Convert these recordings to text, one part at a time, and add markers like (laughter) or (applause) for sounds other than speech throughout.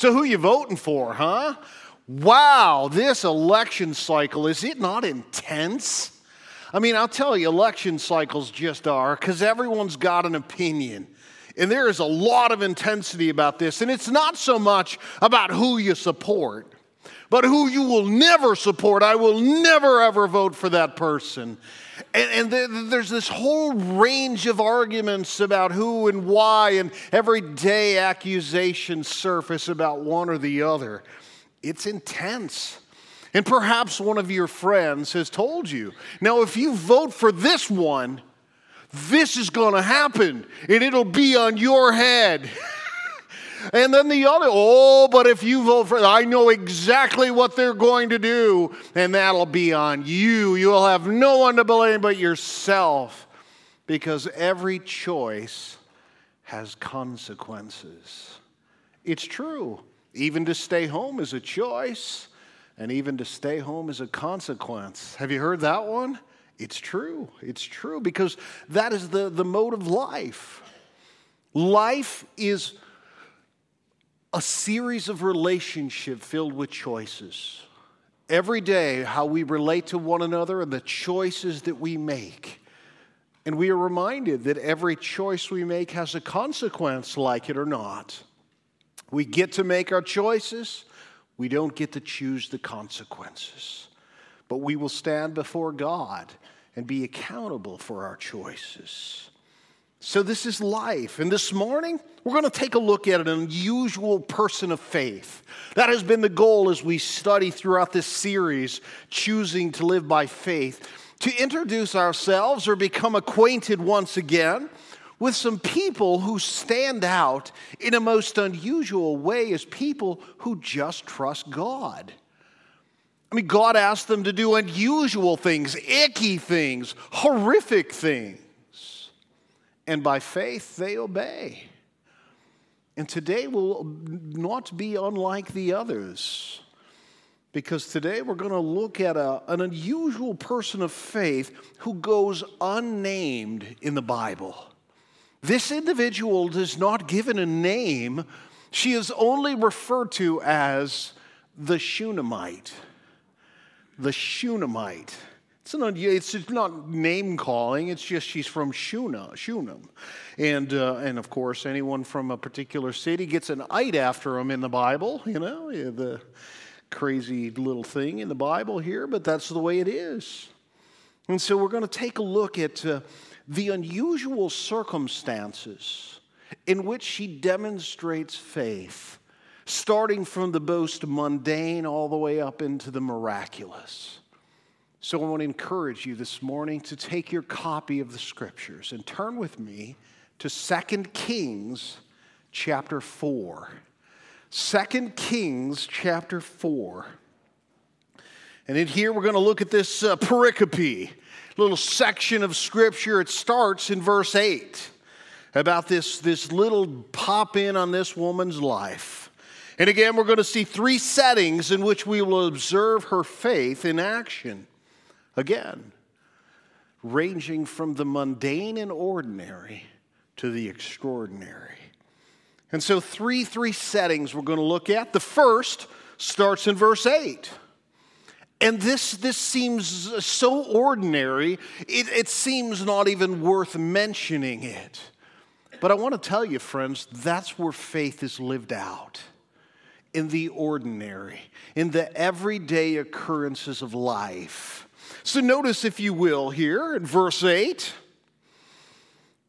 So, who you voting for, huh? Wow, this election cycle, is it not intense? I mean, I'll tell you, election cycles just are because everyone's got an opinion. And there is a lot of intensity about this. And it's not so much about who you support, but who you will never support. I will never, ever vote for that person. And, and there's this whole range of arguments about who and why, and everyday accusations surface about one or the other. It's intense. And perhaps one of your friends has told you, now, if you vote for this one, this is going to happen and it'll be on your head. (laughs) and then the other, oh, but if you vote for, I know exactly what they're going to do and that'll be on you. You'll have no one to blame but yourself because every choice has consequences. It's true. Even to stay home is a choice and even to stay home is a consequence. Have you heard that one? It's true. It's true because that is the, the mode of life. Life is a series of relationships filled with choices. Every day, how we relate to one another and the choices that we make. And we are reminded that every choice we make has a consequence, like it or not. We get to make our choices, we don't get to choose the consequences, but we will stand before God and be accountable for our choices. So, this is life. And this morning, we're going to take a look at an unusual person of faith. That has been the goal as we study throughout this series, Choosing to Live by Faith, to introduce ourselves or become acquainted once again with some people who stand out in a most unusual way as people who just trust God. I mean, God asked them to do unusual things, icky things, horrific things. And by faith, they obey. And today will not be unlike the others. Because today we're going to look at a, an unusual person of faith who goes unnamed in the Bible. This individual is not given a name, she is only referred to as the Shunammite. The Shunammite. It's, an, it's not name calling, it's just she's from Shuna, Shunam. And, uh, and of course, anyone from a particular city gets an ite after them in the Bible, you know, the crazy little thing in the Bible here, but that's the way it is. And so we're going to take a look at. Uh, the unusual circumstances in which she demonstrates faith, starting from the most mundane all the way up into the miraculous. So I want to encourage you this morning to take your copy of the scriptures and turn with me to 2 Kings chapter 4. 2 Kings chapter 4. And in here we're going to look at this uh, pericope little section of scripture. It starts in verse 8 about this, this little pop in on this woman's life. And again, we're going to see three settings in which we will observe her faith in action. Again, ranging from the mundane and ordinary to the extraordinary. And so, three, three settings we're going to look at. The first starts in verse 8. And this, this seems so ordinary, it, it seems not even worth mentioning it. But I want to tell you, friends, that's where faith is lived out in the ordinary, in the everyday occurrences of life. So notice, if you will, here in verse 8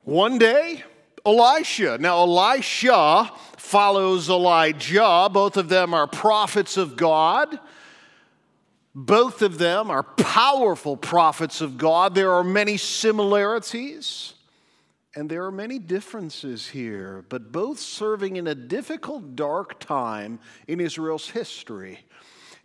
one day, Elisha. Now, Elisha follows Elijah. Both of them are prophets of God. Both of them are powerful prophets of God. There are many similarities and there are many differences here, but both serving in a difficult, dark time in Israel's history.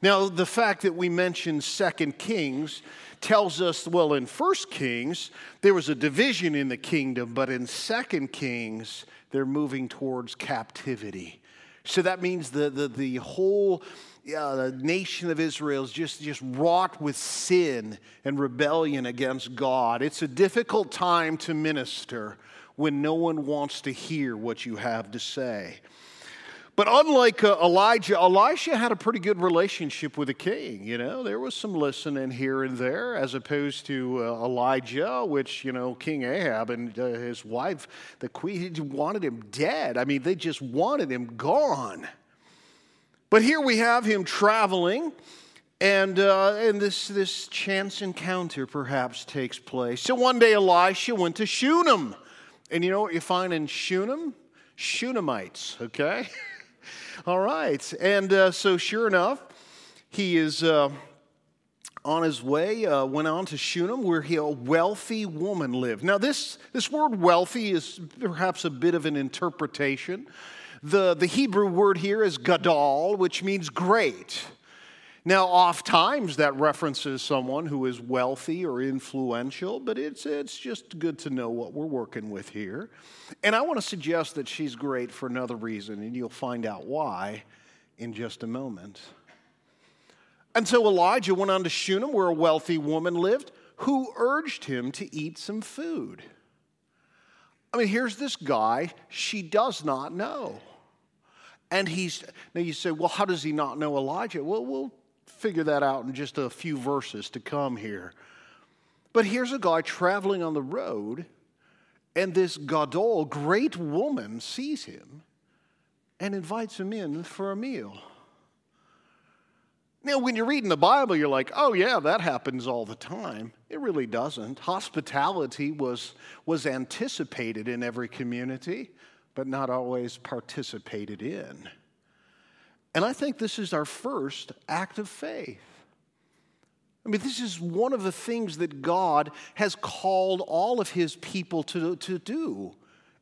Now, the fact that we mentioned Second Kings tells us, well, in First Kings, there was a division in the kingdom, but in Second Kings, they're moving towards captivity. So that means the, the, the whole yeah, the nation of Israel is just, just wrought with sin and rebellion against God. It's a difficult time to minister when no one wants to hear what you have to say. But unlike uh, Elijah, Elisha had a pretty good relationship with the king. You know, there was some listening here and there, as opposed to uh, Elijah, which, you know, King Ahab and uh, his wife, the queen, wanted him dead. I mean, they just wanted him gone. But here we have him traveling, and, uh, and this, this chance encounter perhaps takes place. So one day Elisha went to Shunem. And you know what you find in Shunem? Shunamites, okay? (laughs) All right. And uh, so, sure enough, he is uh, on his way, uh, went on to Shunem, where he, a wealthy woman lived. Now, this, this word wealthy is perhaps a bit of an interpretation. The, the Hebrew word here is gadol, which means great. Now, oft times that references someone who is wealthy or influential, but it's, it's just good to know what we're working with here. And I want to suggest that she's great for another reason, and you'll find out why in just a moment. And so Elijah went on to Shunem, where a wealthy woman lived, who urged him to eat some food. I mean, here's this guy she does not know. And he's, now you say, well, how does he not know Elijah? Well, we'll figure that out in just a few verses to come here. But here's a guy traveling on the road, and this Gadol, great woman, sees him and invites him in for a meal. Now, when you're reading the Bible, you're like, oh, yeah, that happens all the time. It really doesn't. Hospitality was, was anticipated in every community, but not always participated in. And I think this is our first act of faith. I mean, this is one of the things that God has called all of his people to, to do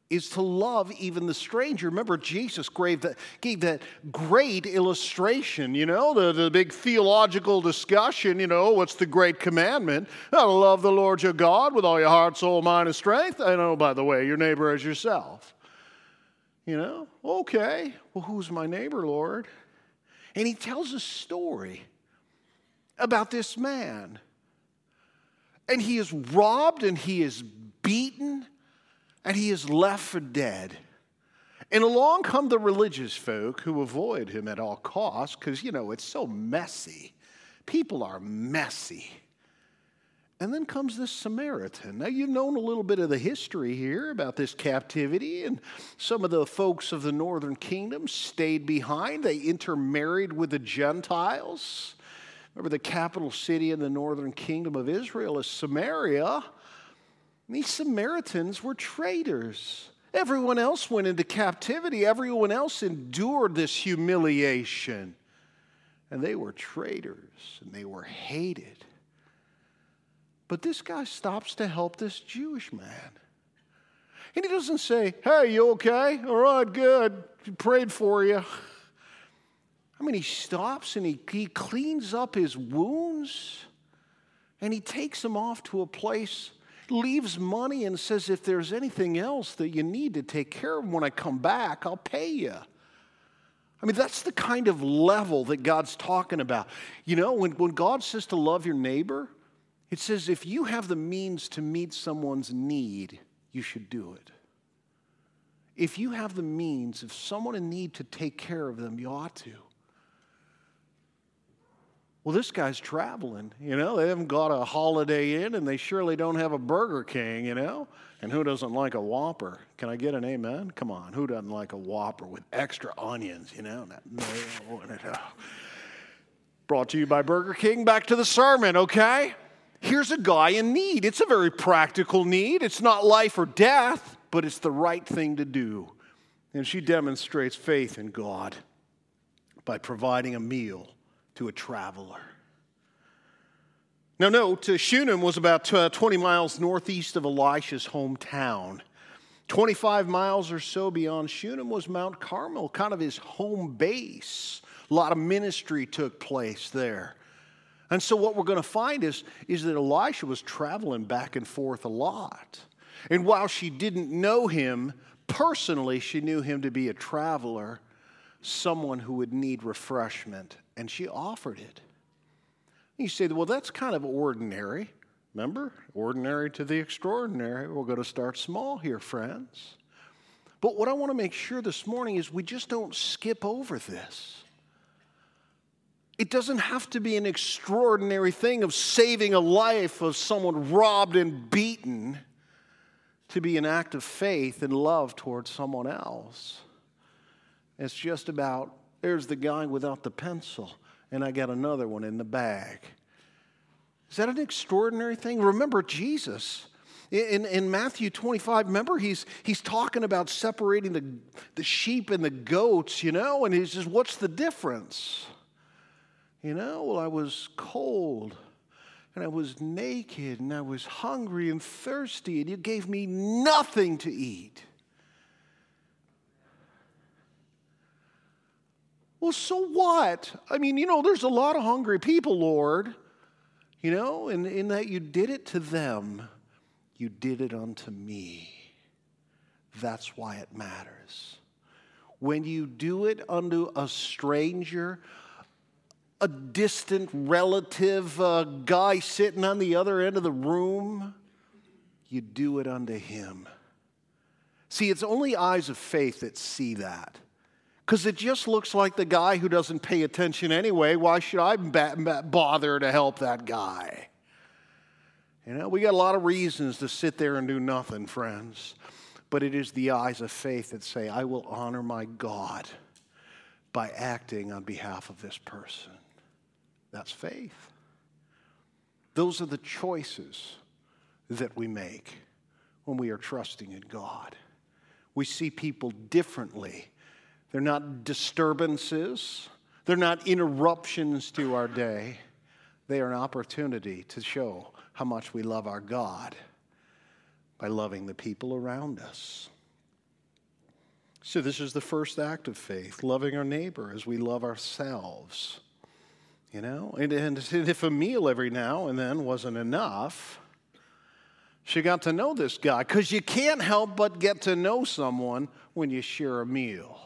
is to love even the stranger. Remember, Jesus gave that, gave that great illustration, you know, the, the big theological discussion, you know, what's the great commandment? To love the Lord your God with all your heart, soul, mind, and strength. I know, by the way, your neighbor as yourself. You know, okay, well, who's my neighbor, Lord? And he tells a story about this man. And he is robbed and he is beaten and he is left for dead. And along come the religious folk who avoid him at all costs because, you know, it's so messy. People are messy. And then comes this Samaritan. Now, you've known a little bit of the history here about this captivity, and some of the folks of the northern kingdom stayed behind. They intermarried with the Gentiles. Remember, the capital city in the northern kingdom of Israel is Samaria. these Samaritans were traitors. Everyone else went into captivity, everyone else endured this humiliation. And they were traitors, and they were hated. But this guy stops to help this Jewish man. And he doesn't say, Hey, you okay? All right, good. Prayed for you. I mean, he stops and he, he cleans up his wounds and he takes him off to a place, leaves money, and says, If there's anything else that you need to take care of when I come back, I'll pay you. I mean, that's the kind of level that God's talking about. You know, when, when God says to love your neighbor, it says if you have the means to meet someone's need, you should do it. If you have the means, if someone in need to take care of them, you ought to. Well, this guy's traveling, you know, they haven't got a Holiday Inn and they surely don't have a Burger King, you know. And who doesn't like a Whopper? Can I get an amen? Come on, who doesn't like a Whopper with extra onions, you know? Oh. Brought to you by Burger King. Back to the sermon, okay? Here's a guy in need. It's a very practical need. It's not life or death, but it's the right thing to do. And she demonstrates faith in God by providing a meal to a traveler. Now, note, uh, Shunem was about uh, 20 miles northeast of Elisha's hometown. 25 miles or so beyond Shunem was Mount Carmel, kind of his home base. A lot of ministry took place there. And so, what we're going to find is, is that Elisha was traveling back and forth a lot. And while she didn't know him personally, she knew him to be a traveler, someone who would need refreshment, and she offered it. You say, well, that's kind of ordinary. Remember? Ordinary to the extraordinary. We're going to start small here, friends. But what I want to make sure this morning is we just don't skip over this. It doesn't have to be an extraordinary thing of saving a life of someone robbed and beaten to be an act of faith and love towards someone else. It's just about there's the guy without the pencil, and I got another one in the bag. Is that an extraordinary thing? Remember Jesus. In, in Matthew 25, remember he's, he's talking about separating the, the sheep and the goats, you know, and he says, What's the difference? You know, well, I was cold and I was naked and I was hungry and thirsty, and you gave me nothing to eat. Well, so what? I mean, you know, there's a lot of hungry people, Lord. You know, and in that you did it to them, you did it unto me. That's why it matters. When you do it unto a stranger, a distant relative, a guy sitting on the other end of the room, you do it unto him. See, it's only eyes of faith that see that. Because it just looks like the guy who doesn't pay attention anyway. Why should I bother to help that guy? You know, we got a lot of reasons to sit there and do nothing, friends. But it is the eyes of faith that say, I will honor my God by acting on behalf of this person. That's faith. Those are the choices that we make when we are trusting in God. We see people differently. They're not disturbances, they're not interruptions to our day. They are an opportunity to show how much we love our God by loving the people around us. So, this is the first act of faith loving our neighbor as we love ourselves. You know, and, and if a meal every now and then wasn't enough, she got to know this guy because you can't help but get to know someone when you share a meal.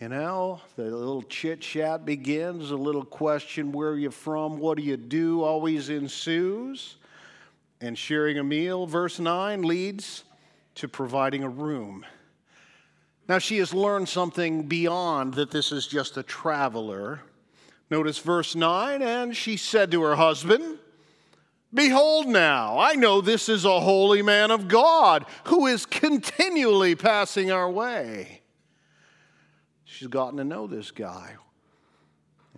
You know, the little chit chat begins, a little question, where are you from, what do you do, always ensues. And sharing a meal, verse 9, leads to providing a room. Now, she has learned something beyond that this is just a traveler. Notice verse 9, and she said to her husband, Behold now, I know this is a holy man of God who is continually passing our way. She's gotten to know this guy,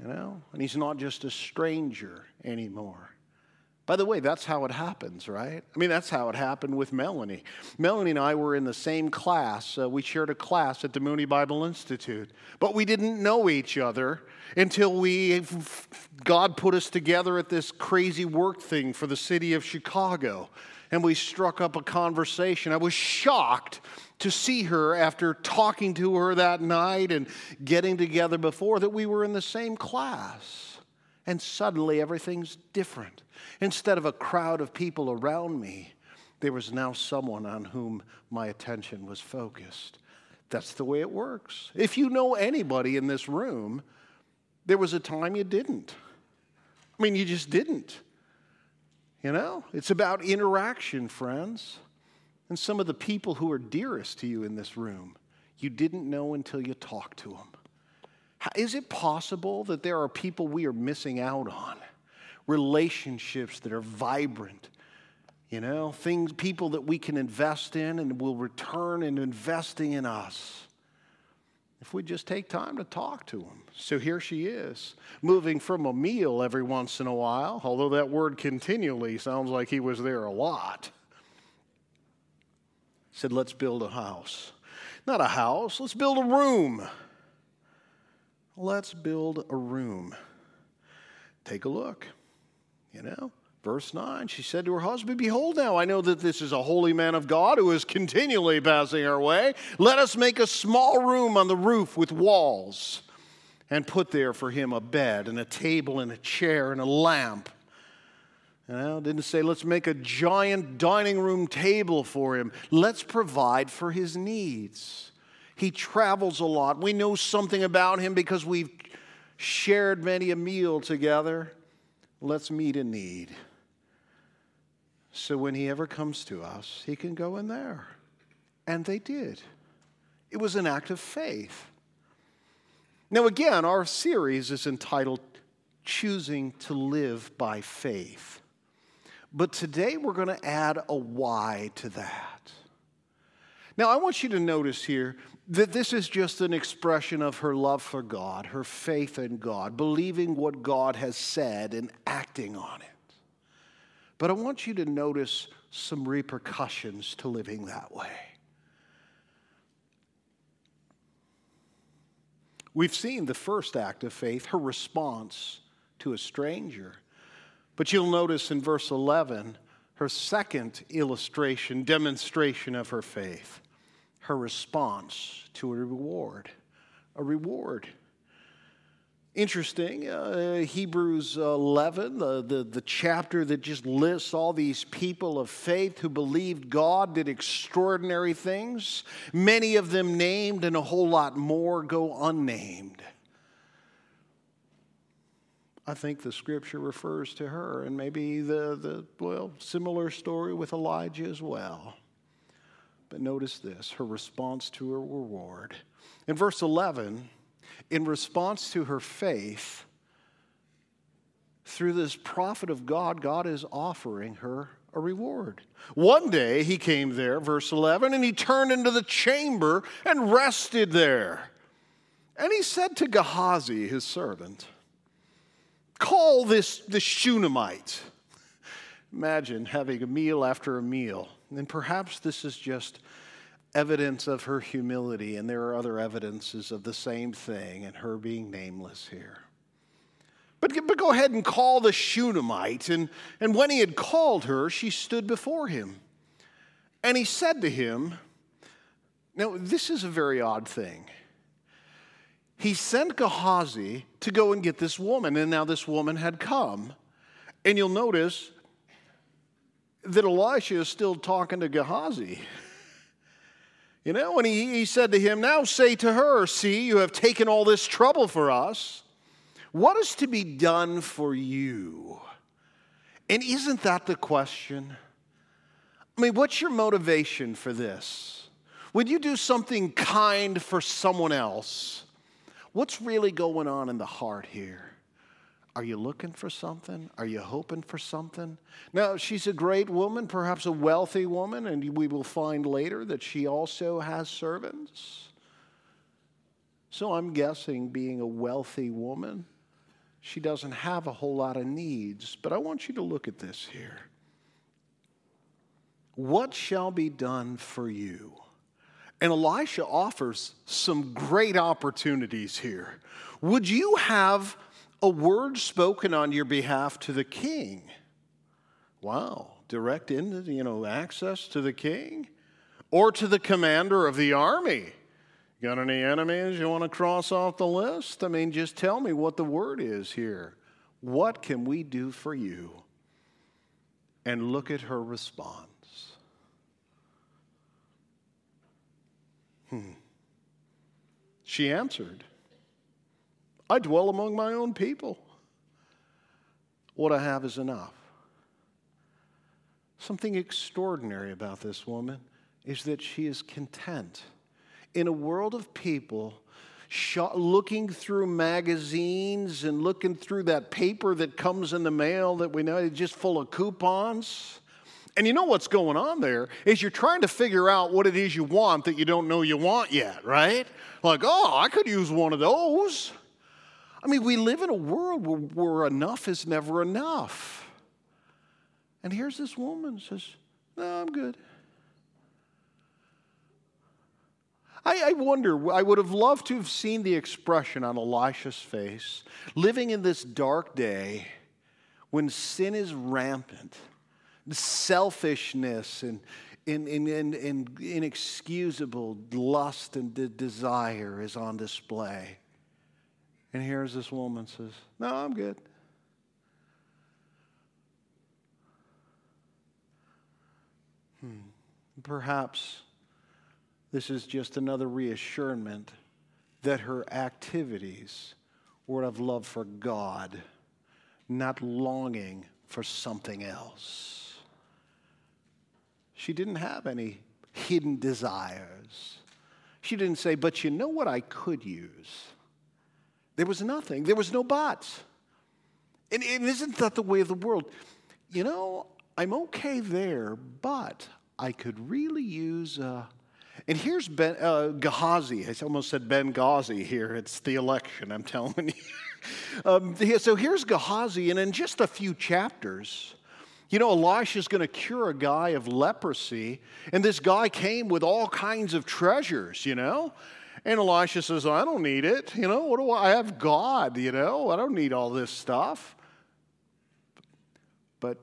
you know, and he's not just a stranger anymore. By the way, that's how it happens, right? I mean, that's how it happened with Melanie. Melanie and I were in the same class. Uh, we shared a class at the Moody Bible Institute, but we didn't know each other until we God put us together at this crazy work thing for the city of Chicago, and we struck up a conversation. I was shocked to see her after talking to her that night and getting together before that we were in the same class and suddenly everything's different. Instead of a crowd of people around me, there was now someone on whom my attention was focused. That's the way it works. If you know anybody in this room, there was a time you didn't. I mean, you just didn't. You know, it's about interaction, friends. And some of the people who are dearest to you in this room, you didn't know until you talked to them. Is it possible that there are people we are missing out on? Relationships that are vibrant, you know, things, people that we can invest in and will return in investing in us. If we just take time to talk to them. So here she is, moving from a meal every once in a while, although that word continually sounds like he was there a lot. Said, let's build a house. Not a house, let's build a room let's build a room. Take a look. You know, verse 9, she said to her husband, Behold, now I know that this is a holy man of God who is continually passing our way. Let us make a small room on the roof with walls and put there for him a bed and a table and a chair and a lamp. You know, didn't say let's make a giant dining room table for him. Let's provide for his needs. He travels a lot. We know something about him because we've shared many a meal together. Let's meet a need. So when he ever comes to us, he can go in there. And they did. it was an act of faith. Now, again, our series is entitled Choosing to Live by Faith. But today we're going to add a why to that. Now, I want you to notice here that this is just an expression of her love for God, her faith in God, believing what God has said and acting on it. But I want you to notice some repercussions to living that way. We've seen the first act of faith, her response to a stranger. But you'll notice in verse 11, her second illustration, demonstration of her faith, her response to a reward. A reward. Interesting, uh, Hebrews 11, the, the, the chapter that just lists all these people of faith who believed God did extraordinary things. Many of them named, and a whole lot more go unnamed. I think the scripture refers to her, and maybe the, the well, similar story with Elijah as well. But notice this her response to her reward. In verse 11, in response to her faith, through this prophet of God, God is offering her a reward. One day he came there, verse 11, and he turned into the chamber and rested there. And he said to Gehazi, his servant, Call this the Shunammite. Imagine having a meal after a meal. And perhaps this is just evidence of her humility, and there are other evidences of the same thing, and her being nameless here. But, but go ahead and call the Shunammite. And, and when he had called her, she stood before him. And he said to him, Now, this is a very odd thing he sent Gehazi to go and get this woman, and now this woman had come. And you'll notice that Elisha is still talking to Gehazi. You know, and he, he said to him, Now say to her, See, you have taken all this trouble for us. What is to be done for you? And isn't that the question? I mean, what's your motivation for this? Would you do something kind for someone else? What's really going on in the heart here? Are you looking for something? Are you hoping for something? Now, she's a great woman, perhaps a wealthy woman, and we will find later that she also has servants. So I'm guessing, being a wealthy woman, she doesn't have a whole lot of needs. But I want you to look at this here. What shall be done for you? And Elisha offers some great opportunities here. Would you have a word spoken on your behalf to the king? Wow, direct into, you know, access to the king or to the commander of the army. Got any enemies you want to cross off the list? I mean, just tell me what the word is here. What can we do for you? And look at her response. Hmm. She answered, I dwell among my own people. What I have is enough. Something extraordinary about this woman is that she is content. In a world of people looking through magazines and looking through that paper that comes in the mail that we know is just full of coupons, and you know what's going on there is you're trying to figure out what it is you want that you don't know you want yet, right? Like, oh, I could use one of those. I mean, we live in a world where, where enough is never enough. And here's this woman says, No, I'm good. I, wonder, I would have loved to have seen the expression on Elisha's face, living in this dark day when sin is rampant selfishness and in, in, in, in, inexcusable lust and de- desire is on display. And here's this woman says, No, I'm good. Hmm. Perhaps this is just another reassurance that her activities were of love for God, not longing for something else. She didn't have any hidden desires. She didn't say, But you know what I could use? There was nothing, there was no bots. And, and isn't that the way of the world? You know, I'm okay there, but I could really use. Uh, and here's ben, uh, Gehazi. I almost said Ben Benghazi here. It's the election, I'm telling (laughs) you. um, so here's Gehazi, and in just a few chapters, you know, Elisha's going to cure a guy of leprosy, and this guy came with all kinds of treasures, you know? And Elisha says, I don't need it. You know, what do I, I have God, you know? I don't need all this stuff. But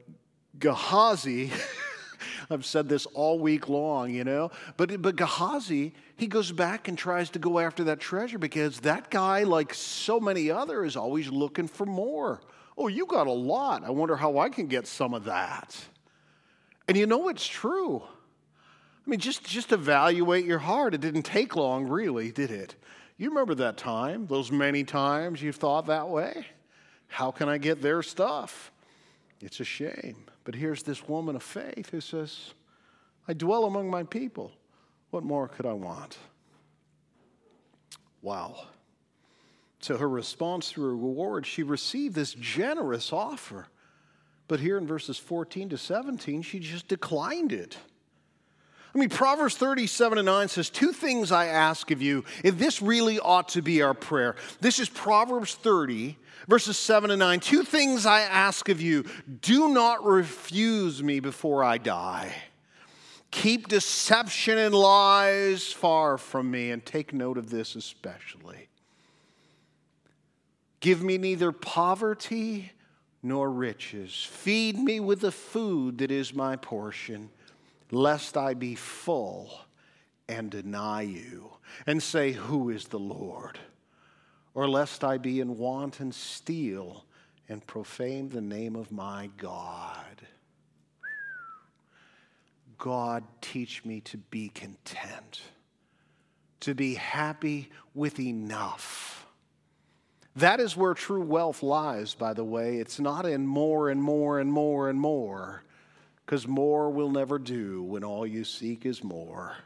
Gehazi, (laughs) I've said this all week long, you know, but, but Gehazi, he goes back and tries to go after that treasure because that guy, like so many others, is always looking for more. Oh, you got a lot. I wonder how I can get some of that. And you know it's true. I mean, just, just evaluate your heart. It didn't take long, really, did it? You remember that time, those many times you've thought that way? How can I get their stuff? It's a shame. But here's this woman of faith who says, I dwell among my people. What more could I want? Wow. So her response to her reward, she received this generous offer. But here in verses 14 to 17, she just declined it. I mean, Proverbs 37 and 9 says, Two things I ask of you, and this really ought to be our prayer. This is Proverbs 30, verses 7 and 9. Two things I ask of you do not refuse me before I die. Keep deception and lies far from me, and take note of this especially. Give me neither poverty nor riches. Feed me with the food that is my portion lest I be full and deny you and say, Who is the Lord? Or lest I be in want and steal and profane the name of my God. God, teach me to be content, to be happy with enough. That is where true wealth lies, by the way. It's not in more and more and more and more because more will never do when all you seek is more.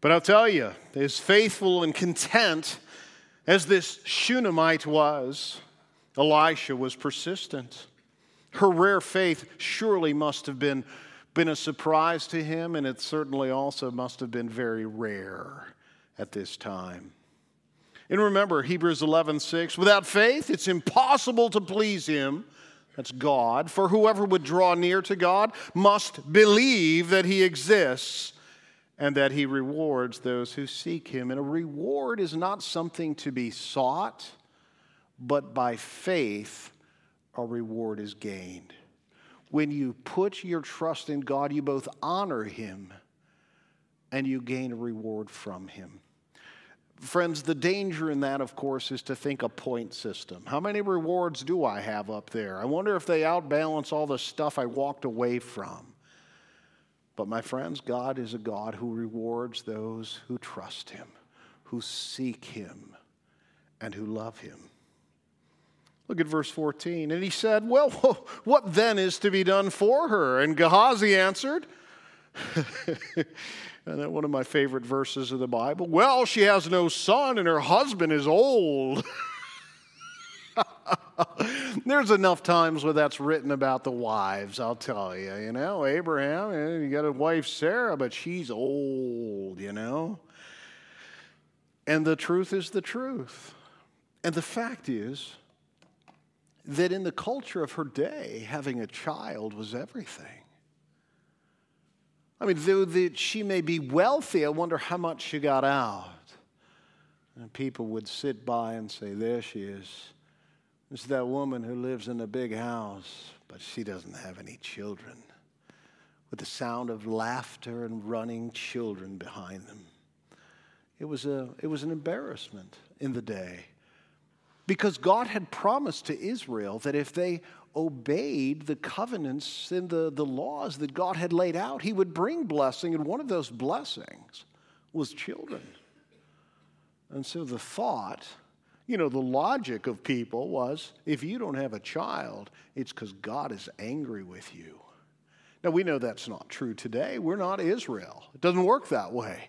But I'll tell you, as faithful and content as this Shunammite was, Elisha was persistent. Her rare faith surely must have been, been a surprise to him, and it certainly also must have been very rare at this time. And remember, Hebrews 11 6, without faith, it's impossible to please him. That's God. For whoever would draw near to God must believe that He exists and that He rewards those who seek Him. And a reward is not something to be sought, but by faith, a reward is gained. When you put your trust in God, you both honor Him and you gain a reward from Him. Friends, the danger in that, of course, is to think a point system. How many rewards do I have up there? I wonder if they outbalance all the stuff I walked away from. But, my friends, God is a God who rewards those who trust Him, who seek Him, and who love Him. Look at verse 14. And he said, Well, (laughs) what then is to be done for her? And Gehazi answered, (laughs) And then one of my favorite verses of the Bible. Well, she has no son and her husband is old. (laughs) There's enough times where that's written about the wives, I'll tell you. You know, Abraham, eh, you got a wife, Sarah, but she's old, you know. And the truth is the truth. And the fact is that in the culture of her day, having a child was everything. I mean, though that she may be wealthy, I wonder how much she got out. And people would sit by and say, There she is. Is that woman who lives in a big house, but she doesn't have any children. With the sound of laughter and running children behind them. It was, a, it was an embarrassment in the day because God had promised to Israel that if they obeyed the covenants and the, the laws that God had laid out, he would bring blessing, and one of those blessings was children. And so the thought, you know, the logic of people was if you don't have a child, it's because God is angry with you. Now, we know that's not true today. We're not Israel, it doesn't work that way.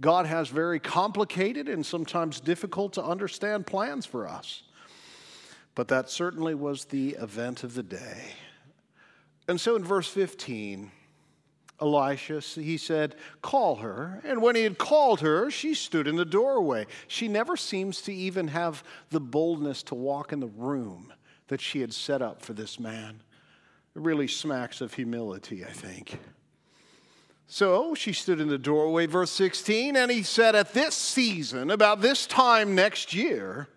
God has very complicated and sometimes difficult to understand plans for us. But that certainly was the event of the day. And so in verse 15, Elisha, he said, Call her. And when he had called her, she stood in the doorway. She never seems to even have the boldness to walk in the room that she had set up for this man. It really smacks of humility, I think. So she stood in the doorway, verse 16, and he said, At this season, about this time next year,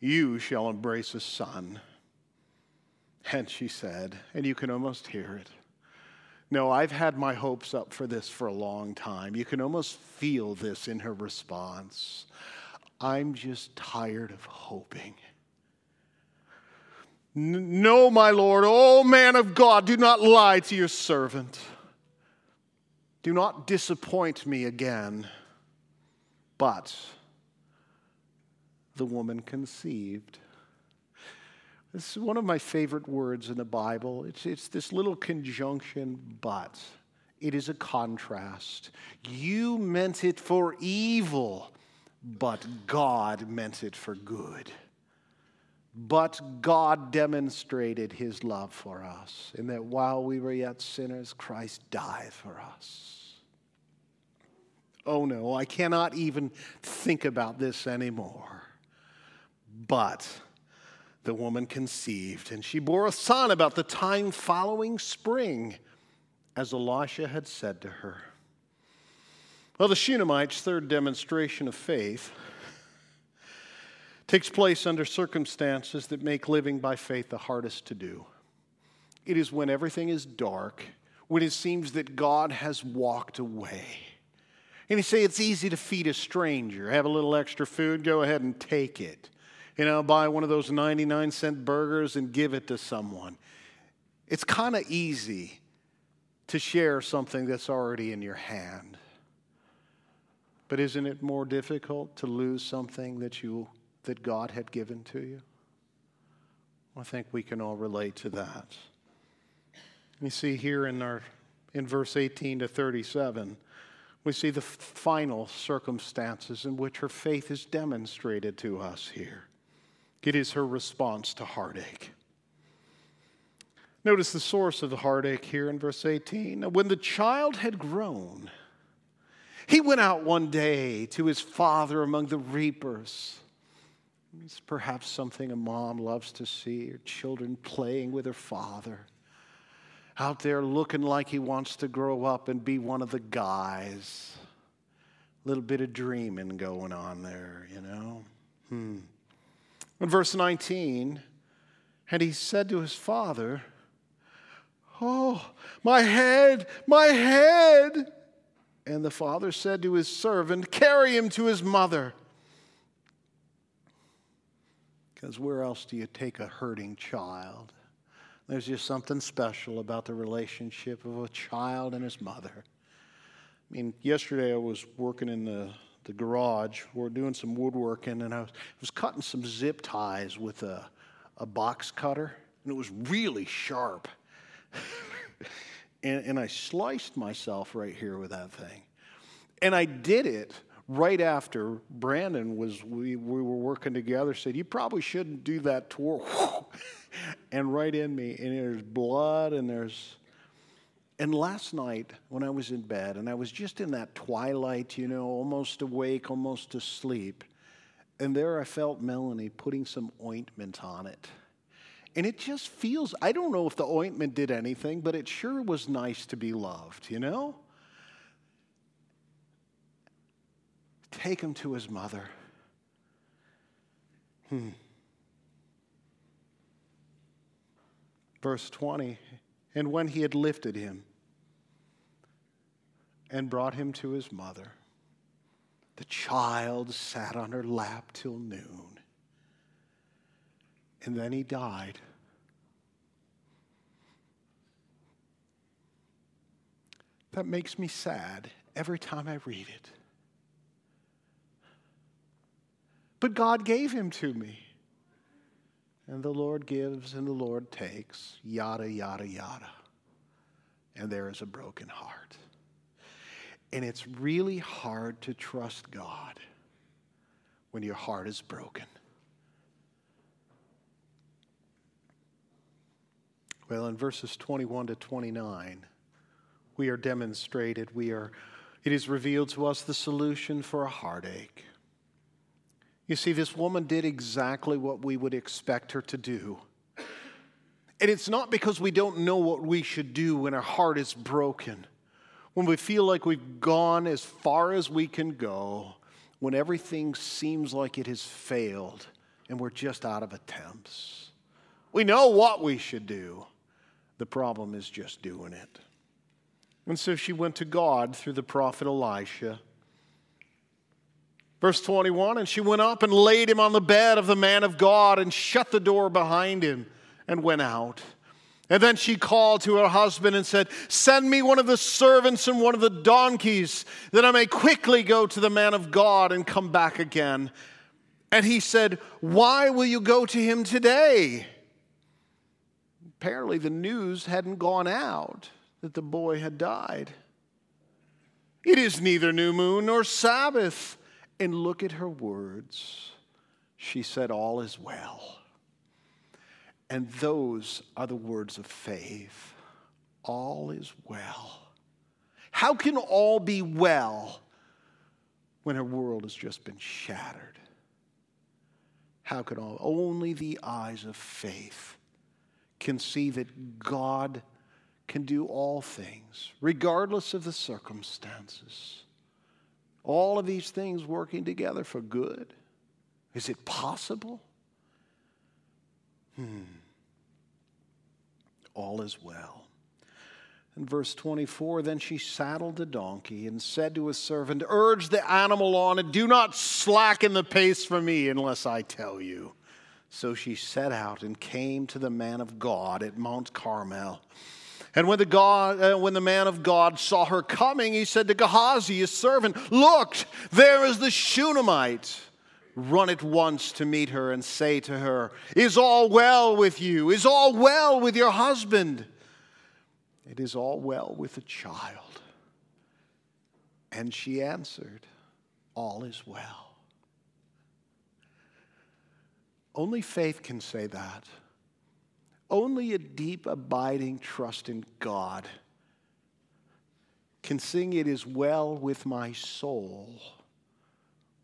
you shall embrace a son. And she said, and you can almost hear it. No, I've had my hopes up for this for a long time. You can almost feel this in her response. I'm just tired of hoping. No, my Lord, oh man of God, do not lie to your servant. Do not disappoint me again. But the woman conceived. This is one of my favorite words in the Bible. It's, it's this little conjunction, but. It is a contrast. You meant it for evil, but God meant it for good. But God demonstrated his love for us in that while we were yet sinners, Christ died for us. Oh no, I cannot even think about this anymore. But the woman conceived, and she bore a son about the time following spring, as Elisha had said to her. Well, the Shunammite's third demonstration of faith takes place under circumstances that make living by faith the hardest to do. It is when everything is dark, when it seems that God has walked away. And you say it's easy to feed a stranger, have a little extra food, go ahead and take it you know, buy one of those 99 cent burgers and give it to someone. It's kind of easy to share something that's already in your hand. But isn't it more difficult to lose something that you that God had given to you? I think we can all relate to that. You see here in our in verse 18 to 37, we see the final circumstances in which her faith is demonstrated to us here. It is her response to heartache. Notice the source of the heartache here in verse 18. When the child had grown, he went out one day to his father among the reapers. It's perhaps something a mom loves to see her children playing with her father. Out there looking like he wants to grow up and be one of the guys. A little bit of dreaming going on there, you know? Hmm. In verse 19, and he said to his father, Oh, my head, my head. And the father said to his servant, Carry him to his mother. Because where else do you take a hurting child? There's just something special about the relationship of a child and his mother. I mean, yesterday I was working in the the garage. We are doing some woodworking, and I was, I was cutting some zip ties with a, a box cutter, and it was really sharp. (laughs) and, and I sliced myself right here with that thing. And I did it right after Brandon was, we, we were working together, said, You probably shouldn't do that tour. (laughs) and right in me, and there's blood, and there's and last night, when I was in bed and I was just in that twilight, you know, almost awake, almost asleep, and there I felt Melanie putting some ointment on it. And it just feels, I don't know if the ointment did anything, but it sure was nice to be loved, you know? Take him to his mother. Hmm. Verse 20 And when he had lifted him, and brought him to his mother. The child sat on her lap till noon. And then he died. That makes me sad every time I read it. But God gave him to me. And the Lord gives and the Lord takes, yada, yada, yada. And there is a broken heart. And it's really hard to trust God when your heart is broken. Well, in verses 21 to 29, we are demonstrated, we are, it is revealed to us the solution for a heartache. You see, this woman did exactly what we would expect her to do. And it's not because we don't know what we should do when our heart is broken, when we feel like we've gone as far as we can go, when everything seems like it has failed and we're just out of attempts. We know what we should do. The problem is just doing it. And so she went to God through the prophet Elisha. Verse 21 And she went up and laid him on the bed of the man of God and shut the door behind him and went out. And then she called to her husband and said, Send me one of the servants and one of the donkeys, that I may quickly go to the man of God and come back again. And he said, Why will you go to him today? Apparently, the news hadn't gone out that the boy had died. It is neither new moon nor Sabbath. And look at her words. She said, All is well. And those are the words of faith. All is well. How can all be well when her world has just been shattered? How can all? Only the eyes of faith can see that God can do all things, regardless of the circumstances. All of these things working together for good. Is it possible? Hmm all is well. In verse 24, then she saddled the donkey and said to his servant, Urge the animal on and do not slacken the pace for me unless I tell you. So she set out and came to the man of God at Mount Carmel. And when the, God, uh, when the man of God saw her coming, he said to Gehazi, his servant, Look, there is the Shunammite run at once to meet her and say to her, Is all well with you? Is all well with your husband? It is all well with the child. And she answered, All is well. Only faith can say that. Only a deep, abiding trust in God can sing, It is well with my soul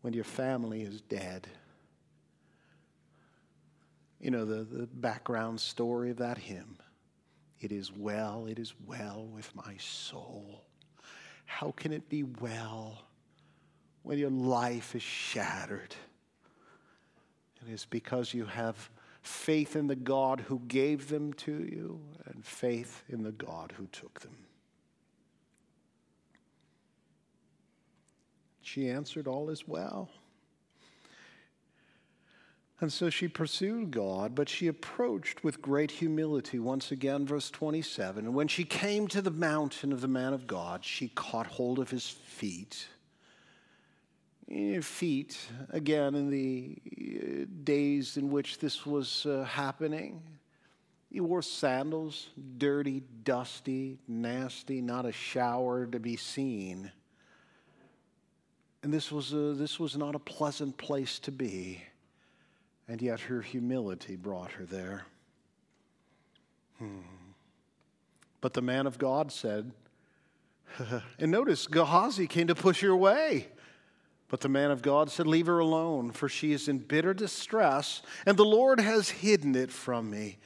when your family is dead. You know, the, the background story of that hymn. It is well, it is well with my soul. How can it be well when your life is shattered? It is because you have faith in the God who gave them to you and faith in the God who took them. She answered, All is well. And so she pursued God, but she approached with great humility. Once again, verse 27. And when she came to the mountain of the man of God, she caught hold of his feet. Eh, feet, again, in the eh, days in which this was uh, happening, he wore sandals, dirty, dusty, nasty, not a shower to be seen. And this was, a, this was not a pleasant place to be. And yet her humility brought her there. Hmm. But the man of God said, (laughs) and notice, Gehazi came to push her away. But the man of God said, Leave her alone, for she is in bitter distress, and the Lord has hidden it from me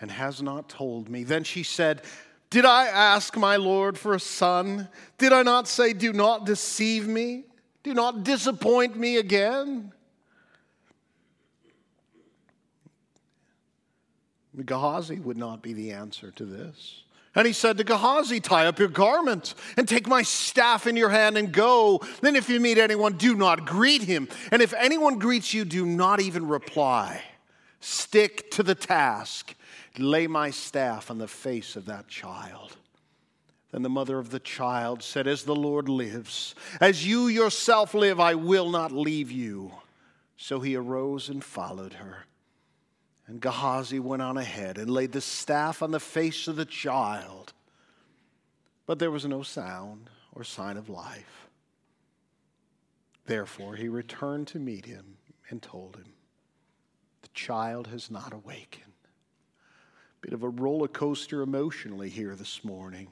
and has not told me. Then she said, Did I ask my Lord for a son? Did I not say, Do not deceive me? Do not disappoint me again. Gehazi would not be the answer to this. And he said to Gehazi, Tie up your garment and take my staff in your hand and go. Then, if you meet anyone, do not greet him. And if anyone greets you, do not even reply. Stick to the task. Lay my staff on the face of that child. Then the mother of the child said, As the Lord lives, as you yourself live, I will not leave you. So he arose and followed her. And Gehazi went on ahead and laid the staff on the face of the child. But there was no sound or sign of life. Therefore, he returned to meet him and told him, The child has not awakened. Bit of a roller coaster emotionally here this morning.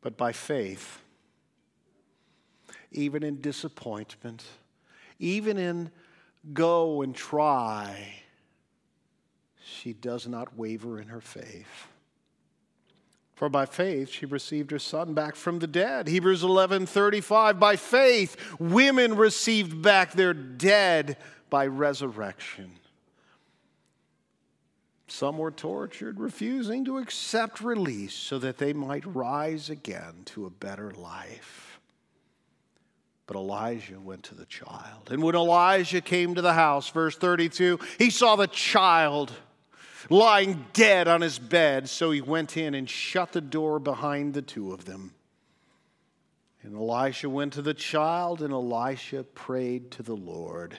But by faith, even in disappointment, even in go and try, she does not waver in her faith. For by faith she received her son back from the dead. Hebrews 11:35 By faith women received back their dead by resurrection. Some were tortured, refusing to accept release so that they might rise again to a better life. But Elijah went to the child. And when Elijah came to the house, verse 32, he saw the child lying dead on his bed. So he went in and shut the door behind the two of them. And Elisha went to the child, and Elisha prayed to the Lord.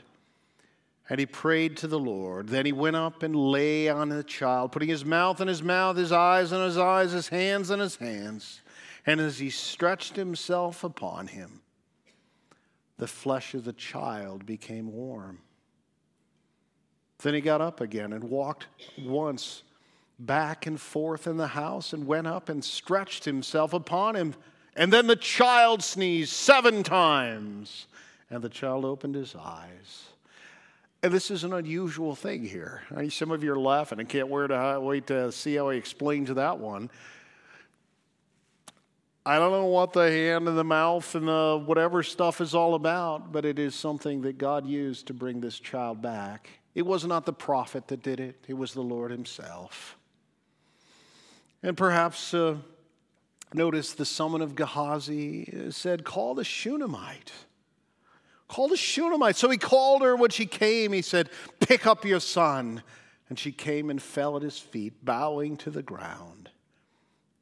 And he prayed to the Lord. Then he went up and lay on the child, putting his mouth in his mouth, his eyes in his eyes, his hands in his hands. And as he stretched himself upon him, the flesh of the child became warm. Then he got up again and walked once back and forth in the house and went up and stretched himself upon him. And then the child sneezed seven times, and the child opened his eyes. And this is an unusual thing here. I mean, some of you are laughing and can't wait to see how he explains that one. I don't know what the hand and the mouth and the whatever stuff is all about, but it is something that God used to bring this child back. It was not the prophet that did it, it was the Lord Himself. And perhaps uh, notice the summon of Gehazi said, Call the Shunammite. Call the Shunammite. So he called her when she came. He said, Pick up your son. And she came and fell at his feet, bowing to the ground.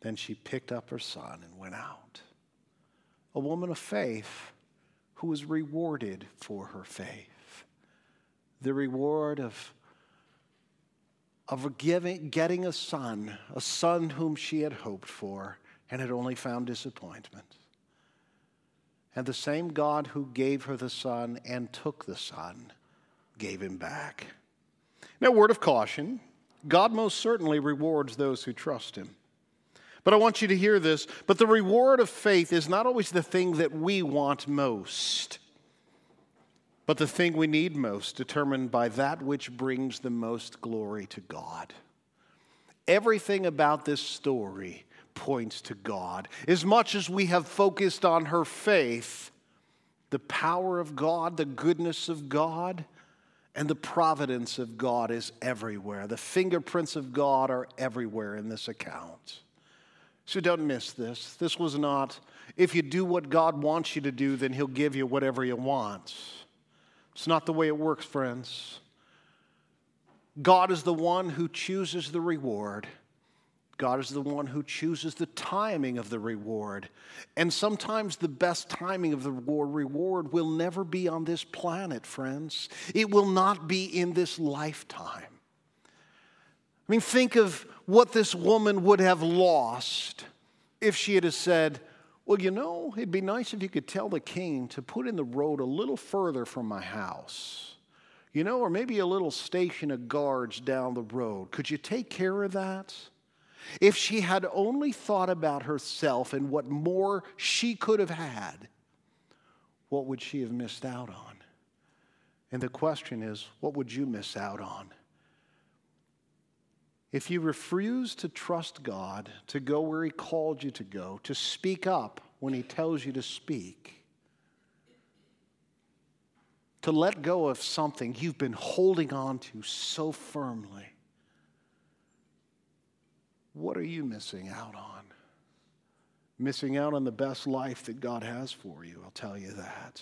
Then she picked up her son and went out. A woman of faith who was rewarded for her faith the reward of, of giving, getting a son, a son whom she had hoped for and had only found disappointment. And the same God who gave her the son and took the son gave him back. Now, word of caution God most certainly rewards those who trust him. But I want you to hear this. But the reward of faith is not always the thing that we want most but the thing we need most, determined by that which brings the most glory to God. Everything about this story points to God. As much as we have focused on her faith, the power of God, the goodness of God, and the providence of God is everywhere. The fingerprints of God are everywhere in this account. So don't miss this. This was not, if you do what God wants you to do, then He'll give you whatever you want. It's not the way it works, friends. God is the one who chooses the reward. God is the one who chooses the timing of the reward. And sometimes the best timing of the reward will never be on this planet, friends. It will not be in this lifetime. I mean, think of what this woman would have lost if she had said, well, you know, it'd be nice if you could tell the king to put in the road a little further from my house. You know, or maybe a little station of guards down the road. Could you take care of that? If she had only thought about herself and what more she could have had, what would she have missed out on? And the question is, what would you miss out on? If you refuse to trust God, to go where He called you to go, to speak up when He tells you to speak, to let go of something you've been holding on to so firmly, what are you missing out on? Missing out on the best life that God has for you, I'll tell you that.